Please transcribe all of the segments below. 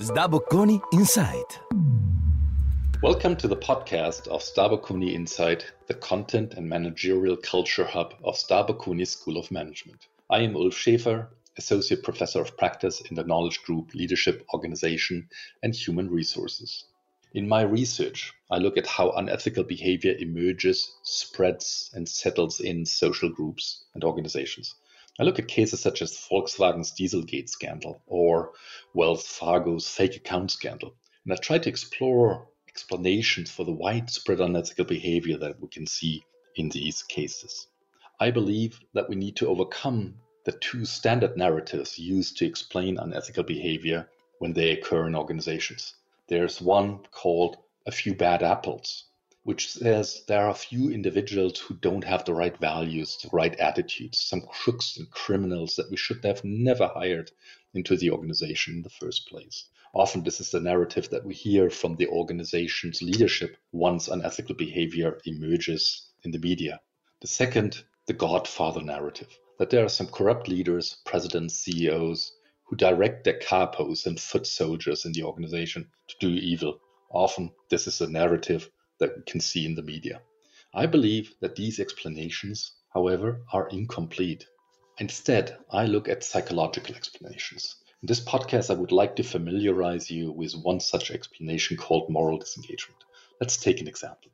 SDA Bocconi Insight. Welcome to the podcast of SDA Bocconi Insight, the content and managerial culture hub of SDA Bocconi School of Management. I am Ulf Schaefer, Associate Professor of Practice in the Knowledge Group Leadership, Organization, and Human Resources. In my research, I look at how unethical behavior emerges, spreads, and settles in social groups and organizations. I look at cases such as Volkswagen's Dieselgate scandal or Wells Fargo's fake account scandal, and I try to explore explanations for the widespread unethical behavior that we can see in these cases. I believe that we need to overcome the two standard narratives used to explain unethical behavior when they occur in organizations. There's one called a few bad apples, which says there are a few individuals who don't have the right values, the right attitudes, some crooks and criminals that we should have never hired into the organization in the first place. Often, this is the narrative that we hear from the organization's leadership once unethical behavior emerges in the media. The second, the Godfather narrative, that there are some corrupt leaders, presidents, CEOs, who direct their capos and foot soldiers in the organization to do evil. Often, this is a narrative that we can see in the media. I believe that these explanations, however, are incomplete. Instead, I look at psychological explanations. In this podcast, I would like to familiarize you with one such explanation called moral disengagement. Let's take an example.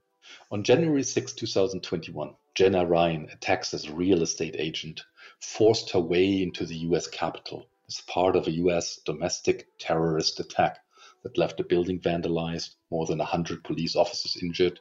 On January 6, 2021, Jenna Ryan, a Texas real estate agent, forced her way into the US Capitol as part of a US domestic terrorist attack that left the building vandalized, more than 100 police officers injured,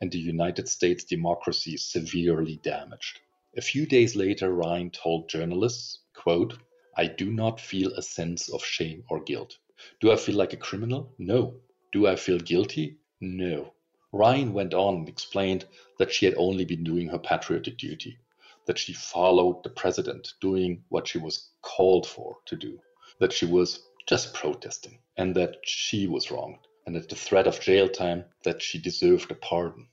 and the United States democracy severely damaged. A few days later, Ryan told journalists, quote, I do not feel a sense of shame or guilt. Do I feel like a criminal? No. Do I feel guilty? No. Ryan went on and explained that she had only been doing her patriotic duty, that she followed the president, doing what she was called for to do, that she was just protesting, and that she was wronged, and at the threat of jail time that she deserved a pardon.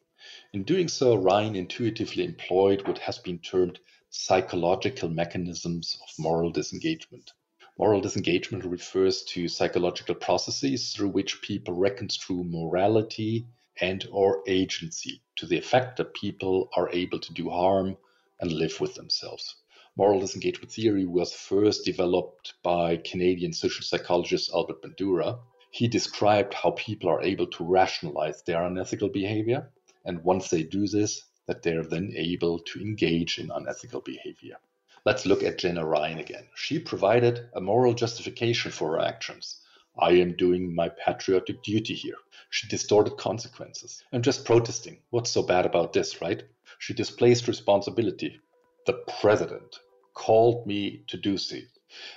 In doing so, Ryan intuitively employed what has been termed psychological mechanisms of moral disengagement. Moral disengagement refers to psychological processes through which people reconstruct morality and or agency to the effect that people are able to do harm and live with themselves. Moral disengagement theory was first developed by Canadian social psychologist Albert Bandura. He described how people are able to rationalize their unethical behavior, and once they do this, that they are then able to engage in unethical behavior. Let's look at Jenna Ryan again. She provided a moral justification for her actions. I am doing my patriotic duty here. She distorted consequences. I'm just protesting. What's so bad about this, right? She displaced responsibility. The president called me to do so.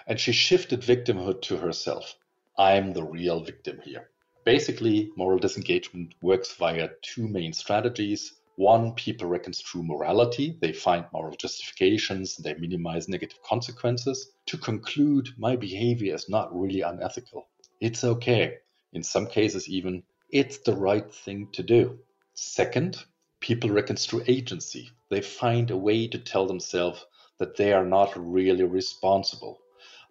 And she shifted victimhood to herself. I'm the real victim here. Basically, moral disengagement works via two main strategies. One, people reconstruct morality. They find moral justifications, they minimize negative consequences. To conclude, my behavior is not really unethical. It's okay. In some cases, even, it's the right thing to do. Second, people reconstruct agency. They find a way to tell themselves that they are not really responsible.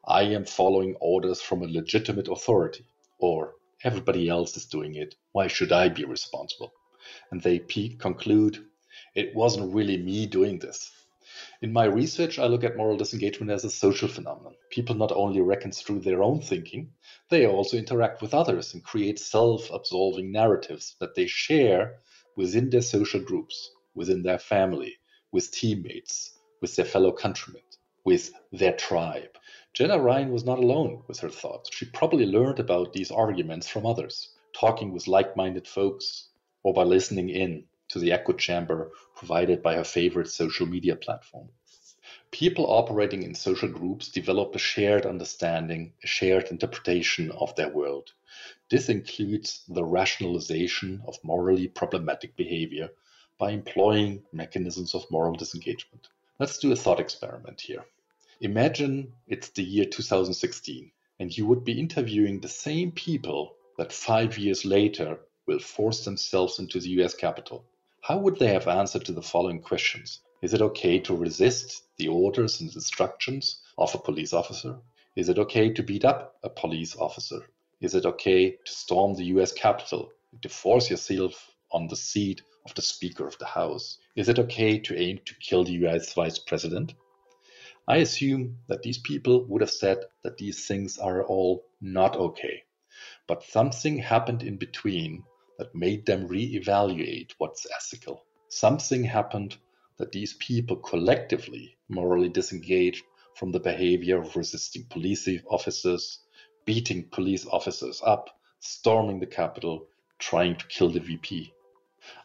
I am following orders from a legitimate authority, or everybody else is doing it. Why should I be responsible? And they conclude, it wasn't really me doing this. In my research, I look at moral disengagement as a social phenomenon. People not only reconstruct their own thinking, they also interact with others and create self absolving narratives that they share within their social groups, within their family, with teammates, with their fellow countrymen, with their tribe. Jenna Ryan was not alone with her thoughts. She probably learned about these arguments from others, talking with like minded folks, or by listening in to the echo chamber provided by her favorite social media platform. People operating in social groups develop a shared understanding, a shared interpretation of their world. This includes the rationalization of morally problematic behavior by employing mechanisms of moral disengagement. Let's do a thought experiment here. Imagine it's the year 2016 and you would be interviewing the same people that five years later will force themselves into the US Capitol. How would they have answered to the following questions? Is it okay to resist the orders and instructions of a police officer? Is it okay to beat up a police officer? Is it okay to storm the US Capitol, to force yourself on the seat of the Speaker of the House? Is it okay to aim to kill the US Vice President? I assume that these people would have said that these things are all not okay. But something happened in between that made them re-evaluate what's ethical. Something happened that these people collectively morally disengaged from the behavior of resisting police officers, beating police officers up, storming the Capitol, trying to kill the VP.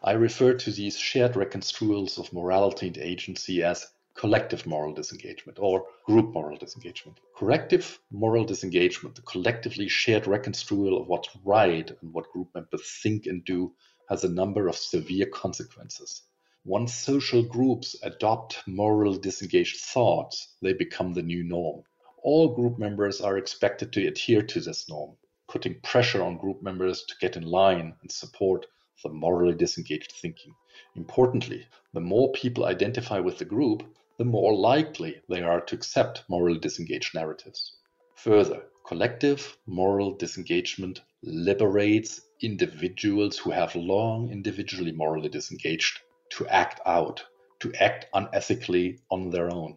I refer to these shared reconstruals of morality and agency as collective moral disengagement or group moral disengagement. Collective moral disengagement, the collectively shared reconstrual of what's right and what group members think and do, has a number of severe consequences. Once social groups adopt moral disengaged thoughts, they become the new norm. All group members are expected to adhere to this norm, putting pressure on group members to get in line and support the morally disengaged thinking. Importantly, the more people identify with the group, the more likely they are to accept morally disengaged narratives. Further, collective moral disengagement liberates individuals who have long individually morally disengaged to act out, to act unethically on their own.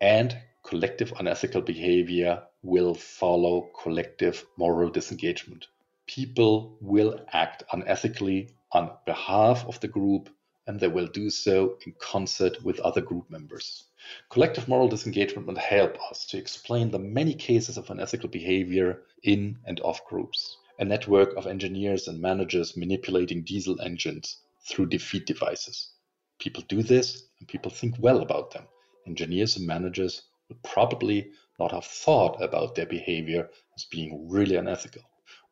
And collective unethical behavior will follow collective moral disengagement. People will act unethically on behalf of the group and they will do so in concert with other group members. Collective moral disengagement will help us to explain the many cases of unethical behavior in and of groups. A network of engineers and managers manipulating diesel engines through defeat devices. People do this and people think well about them. Engineers and managers would probably not have thought about their behavior as being really unethical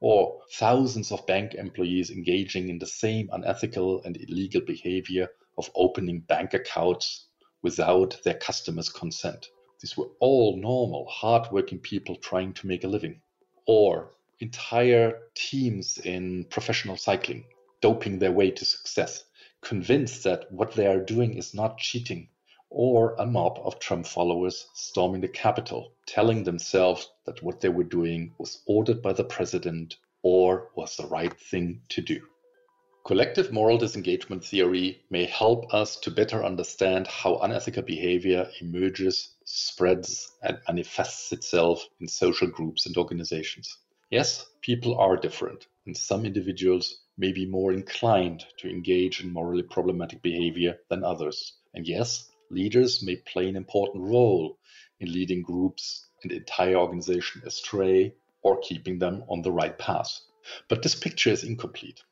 or thousands of bank employees engaging in the same unethical and illegal behavior of opening bank accounts without their customers' consent. These were all normal, hardworking people trying to make a living. Or entire teams in professional cycling doping their way to success, convinced that what they are doing is not cheating, or a mob of Trump followers storming the Capitol, telling themselves that what they were doing was ordered by the president or was the right thing to do. Collective moral disengagement theory may help us to better understand how unethical behavior emerges, spreads, and manifests itself in social groups and organizations. Yes, people are different, and some individuals may be more inclined to engage in morally problematic behavior than others. And yes, Leaders may play an important role in leading groups and entire organization astray or keeping them on the right path. But this picture is incomplete.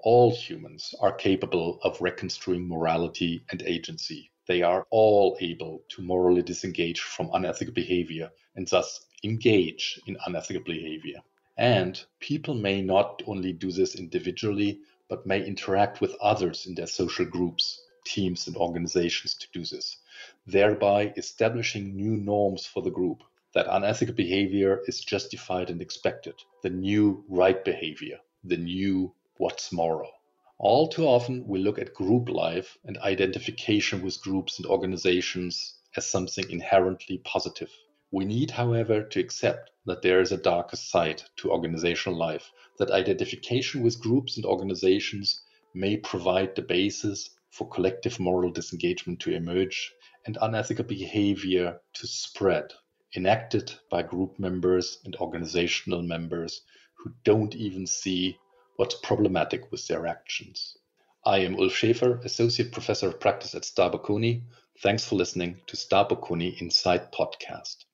All humans are capable of reconstruing morality and agency. They are all able to morally disengage from unethical behavior and thus engage in unethical behavior. And people may not only do this individually, but may interact with others in their social groups teams and organizations to do this, thereby establishing new norms for the group. That unethical behavior is justified and expected, the new right behavior, the new what's moral. All too often, we look at group life and identification with groups and organizations as something inherently positive. We need, however, to accept that there is a darker side to organizational life, that identification with groups and organizations may provide the basis for collective moral disengagement to emerge and unethical behavior to spread, enacted by group members and organizational members who don't even see what's problematic with their actions. I am Ulf Schaefer, Associate Professor of Practice at SDA Bocconi. Thanks for listening to SDA Bocconi Insight Podcast.